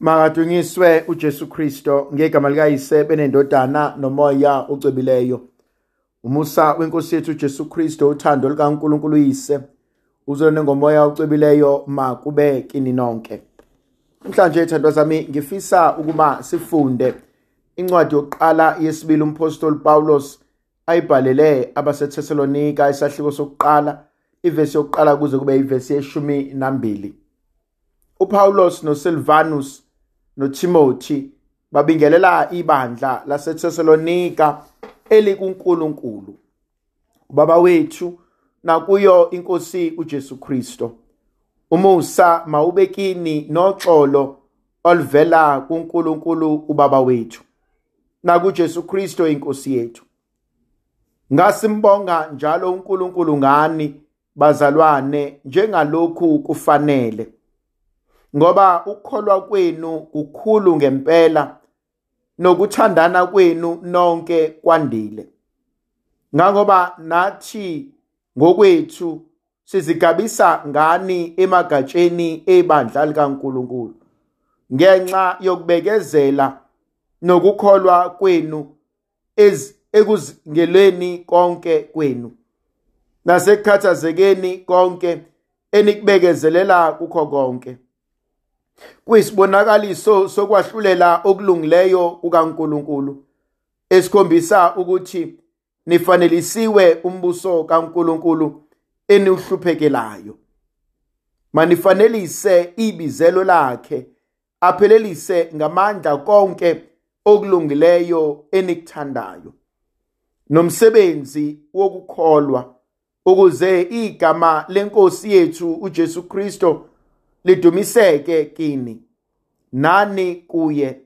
Makadunyiswe uJesu Kristo ngegama likayise benendodana nomoya ocwebileyo. Umusa wenkosi yethu uJesu Kristo uthando likaNkulunkulu uyise uzone ngomoya ocwebileyo makube kini nonke. Namhlanje ithandwa zami ngifisa ukuba sifunde incwadi yokuqala yesibili umpostoli Paulos ayibhalele abaseThessalonika isahluko sokuqala ivesi yokuqala kuze kube ivesi yeshumi nambili. uPaulos noSilvanus noTimothy babingelela ibandla laseThessalonika elikuNkulunkulu ubaba wethu nakuyo inkosi uJesu Kristo. Umusa mawubekini noxolo oluvela kuNkulunkulu ubaba wethu nakuJesu Kristo inkosi yethu. Ngasimbonga njalo uNkulunkulu ngani bazalwane njengalokhu kufanele. Ngoba ukukholwa kwenu kukhulu ngempela nokuthandana kwenu nonke kwandile. Ngangoba nathi ngokwethu sizigabisa ngani emagatsheni ebandla likaNkuluNkulu? Ngenxa yokubekezela nokukholwa kwenu ekuzingelweni konke kwenu nasekukhathazekeni konke enikubekezelela kukho konke. Kuyisibonakaliso sokwahlulela okulungileyo kukaNkuluNkulu esikhombisa ukuthi nifanelisiwe umbuso kaNkuluNkulu eniuhluphekelayo manifanelise ibizelo lakhe aphelelise ngamandla konke okulungileyo enikuthandayo. Nomsebenzi wokukholwa ukuze igama lenkosi yethu uJesu Kristo lidumiseke kini nani kuye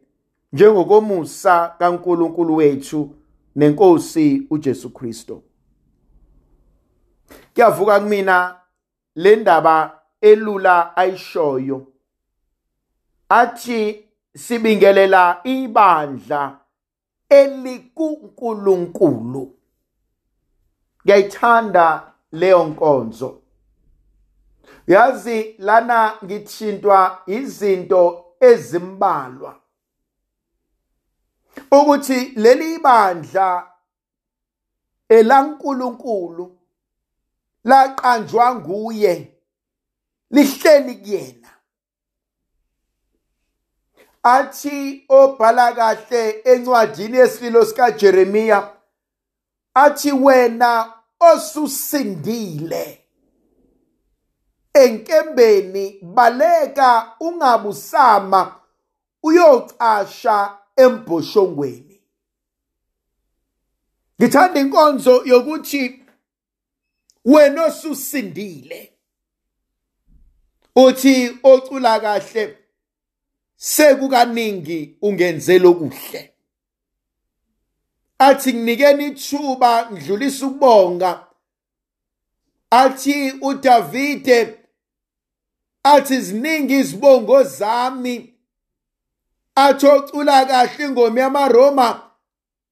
njengokomusa kaNkuluNkulu wethu nenkosi uJesu Kristo kuyavuka kumina le ndaba elula ayishoyo athi sibingelela ibandla elikuNkulunkulu. Ngiyayithanda leyo nkonzo. Yazi lana ngithintwa izinto ezimbalwa. Ukuthi leli bandla elaNkuluNkulu laqanjwa nguye lihleli kuyena. Athi obhala kahle encwadini yesilo sika Jeremiya athi wena osusindile. Enkembeni baleka ungabusama uyocasha embhoshongweni ngithanda inkonzo yokuthi wena osusindile uthi ocula kahle sekukaningi ungenzela okuhle athi nginikeni ithuba ngidlulisa ukubonga. Athi uDavide athi ziningi izibongo zami. Athi ocula kahle ingoma yamaRoma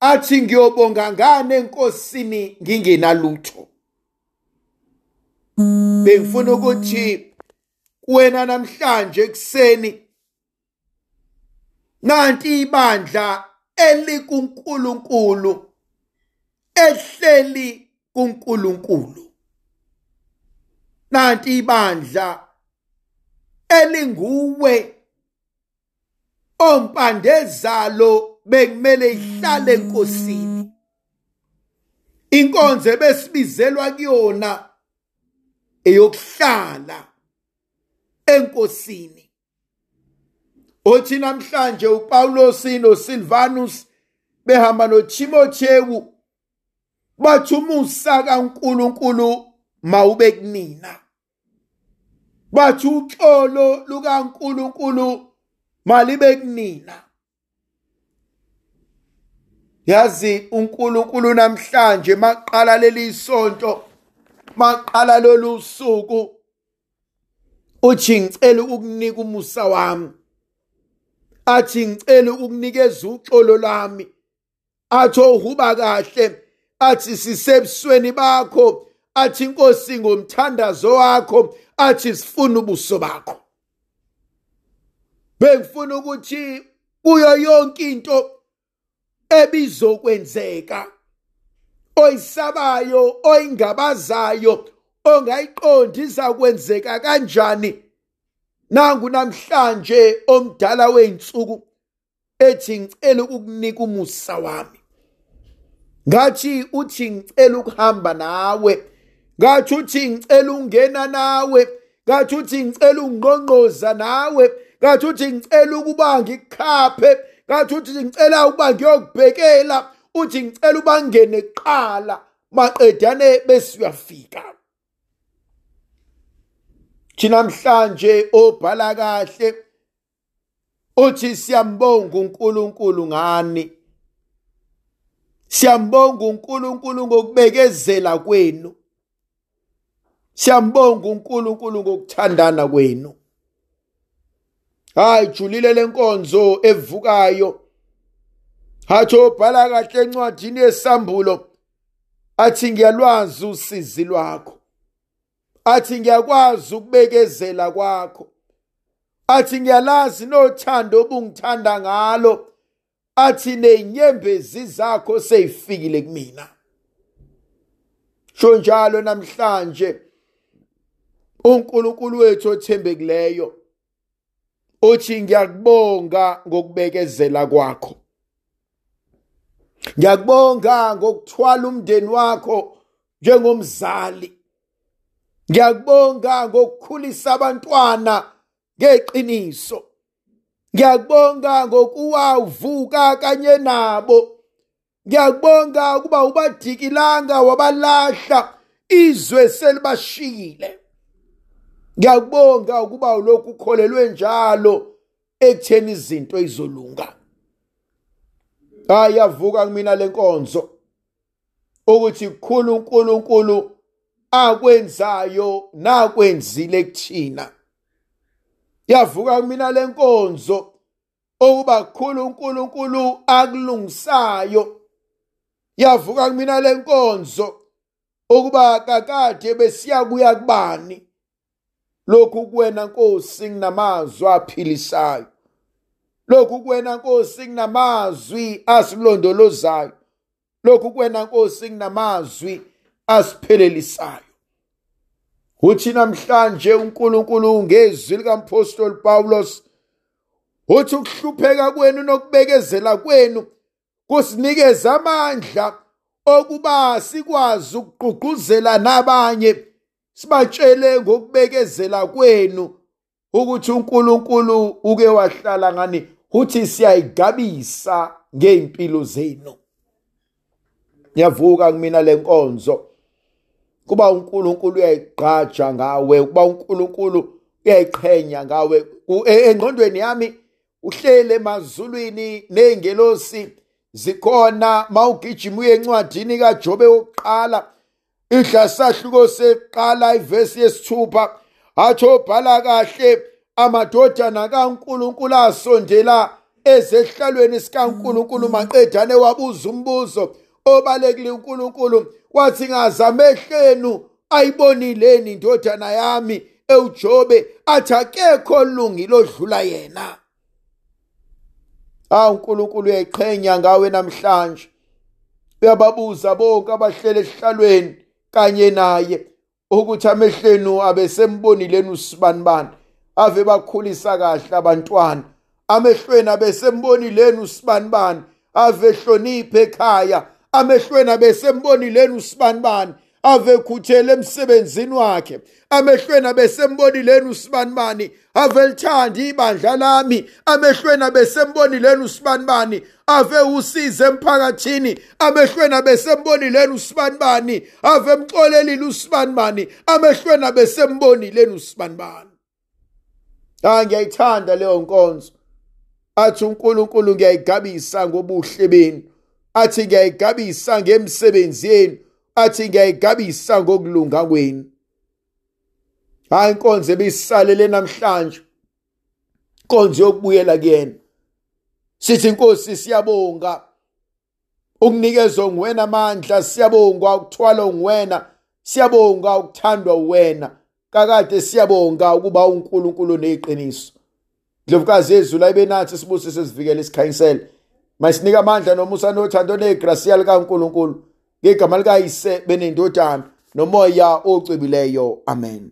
athi ngiyobonga ngane enkosini ngingenalutho. Bengifuna ukuthi wena namhlanje ekseni nanti ibandla elikuNkulunkulu ehleli kuNkulunkulu. Nanti ibandla elinguwe. Ompandezalo bekumele ihlale enkosini. Inkonzo ebesibizelwa kuyona eyokuhlala enkosini. Othi namhlanje uPaulos noSilvanus behamba noTimothewu bathi umusa kaNkuluNkulu mawube kunina. Bathi uxolo lukaNkuluNkulu malibe kunina yazi uNkulunkulu namhlanje maqala leli sonto maqala lolu suku. Uthi ngicela ukukunika umusa wami. Athi ngicela ukukunikeza uxolo lami. Athi ohuba kahle. Athi sisebusweni bakho. Athi inkosi ngomthandazo wakho. Athi sifuna ubuso bakho. Bengifuna ukuthi kuyo yonke into ebizokwenzeka oyisabayo oyingabazayo ongayiqondi izakwenzeka kanjani. Nangu namhlanje omdala weinsuku ethi ngicela ukukunika umusa wami. Ngathi uthi ngicela ukuhamba nawe ngathi uthi ngicela ukungena nawe ngathi uthi ngicela ukungqongqoza nawe ngathi uthi ngicela ukuba ngikukhaphe ngathi uthi ngicela ukuba ngiyokubhekela uthi ngicela uba ngene kuqala maqedane bese uyafika namhlanje obhala kahle uthi siyambonga uNkulunkulu ngani? Siyambonga uNkulunkulu ngokubekezela kwenu. Siyambonga uNkulunkulu ngokuthandana kwenu. Hayi julile lenkonzo evukayo. Hathi obhala kahle encwadini yesambulo athi ngiyalwazi usizi lwakho. Athi ngiyakwazi ukubekezela kwakho. Athi ngiyalazi nothando obungithanda ngalo. Athi nezinyembezi zakho seyifikile kumina. Sho njalo namhlanje uNkulunkulu wethu othembekileyo uthi ngiyakubonga ngokubekezela kwakho. Ngiyakubonga ngokuthwala umndeni wakho njengomzali. Ngiyakubonga ngokukhulisa abantwana ngeqiniso. Ngiyakubonga ngokuwa uvuka kanye nabo. Ngiyakubonga ukuba ubadikilanga wabalahla izwe selibashiyile. Ngiyakubonga ukuba ulokhu ukholelwe njalo ekutheni izinto izolunga hayi yavuka kumina lenkonzo ukuthi kukhulu uNkulunkulu akwenzayo nakwenzile kuthina. Yavuka kumina lenkonzo ukuba kukhulu uNkulunkulu akulungisayo. Yavuka kumina lenkonzo ukuba kakade besiya kuya kubani. Lokhu kuwena Nkosi nginamazwi aphilisayo. Lokhu kuwena Nkosi nginamazwi asilondolozayo. Lokhu kuwena Nkosi nginamazwi asiphelelisayo. Uthi namhlanje uNkulunkulu ngezwi likampostoli Pawulos uthi ukuhlupheka kwenu nokubekezela kwenu kusinikeza amandla okuba sikwazi ukugqugquzela nabanye sibatshele ngokubekezela kwenu ukuthi uNkulunkulu uke wahlala ngani uthi siyayigabisa ngeimpilo zenu. Yavuka kumina lenkonzo kuba uNkulunkulu uyayigqaja ngawe kuba uNkulunkulu uyayiqhenya ngawe. E, engqondweni yami uhlele emazulwini nengelosi zikhona mawugijima uye encwadini kaJobe wokuqala. Idla sahluko seqala ivesi yesithupha atsho bhala kahle amadodana kaNkulunkulu asondela ezehlalweni sikaNkulunkulu maqedane wabuza umbuzo obalekile uNkulunkulu wathi ngazamehlenu ayibonileni indodana yami ewujobe athi akekho lungile odlula yena. Awu uNkulunkulu uyayiqhenya ngawe namhlanje. Uyababuza bonke abahlele esihlalweni. Kanye naye ukuthi amehlenu abesembonileni usibanibani ave bakhulisa kahle abantwana. Amehlweni abesembonileni usibanibani ave hloniphe ekhaya. Amehlweni abesembonileni usibanibani ave khuthele emsebenzini wakhe. Amehlweni abesembonileni usibanibani. Ave lithanda ibandla lami. Amehlweni abesembonileni usibanibani. Ave usize emphakathini. Amehlweni abesembonileni usibanibani. Ave emxolelile usibanibani. Amehlweni abesembonileni usibanibani. Ah ngiyayithanda leyo nkonzo. Athi uNkulunkulu ngiyayigabisa ngobuhle benu. Athi ngiyayigabisa ngemsebenzi yenu. Athi ngiyayigabisa ngokulunga kwenu. Hayi inkonzo ebisalele namhlanje. Inkonzo yokubuyela kuyena. Sithi inkosi siyabonga. Ukunikezwa nguwena amandla siyabonga ukuthwala nguwena siyabonga ukuthandwa uwena. Kakade siyabonga ukuba uNkulunkulu neqiniso ndlovukazi yezulu ayibe nathi sibusi sizivikele isikhanyisele. Masinika amandla nomusa nothando negrasiya likaNkuluNkulu ngegama likayise benendodana nomoya ocwebileyo amen.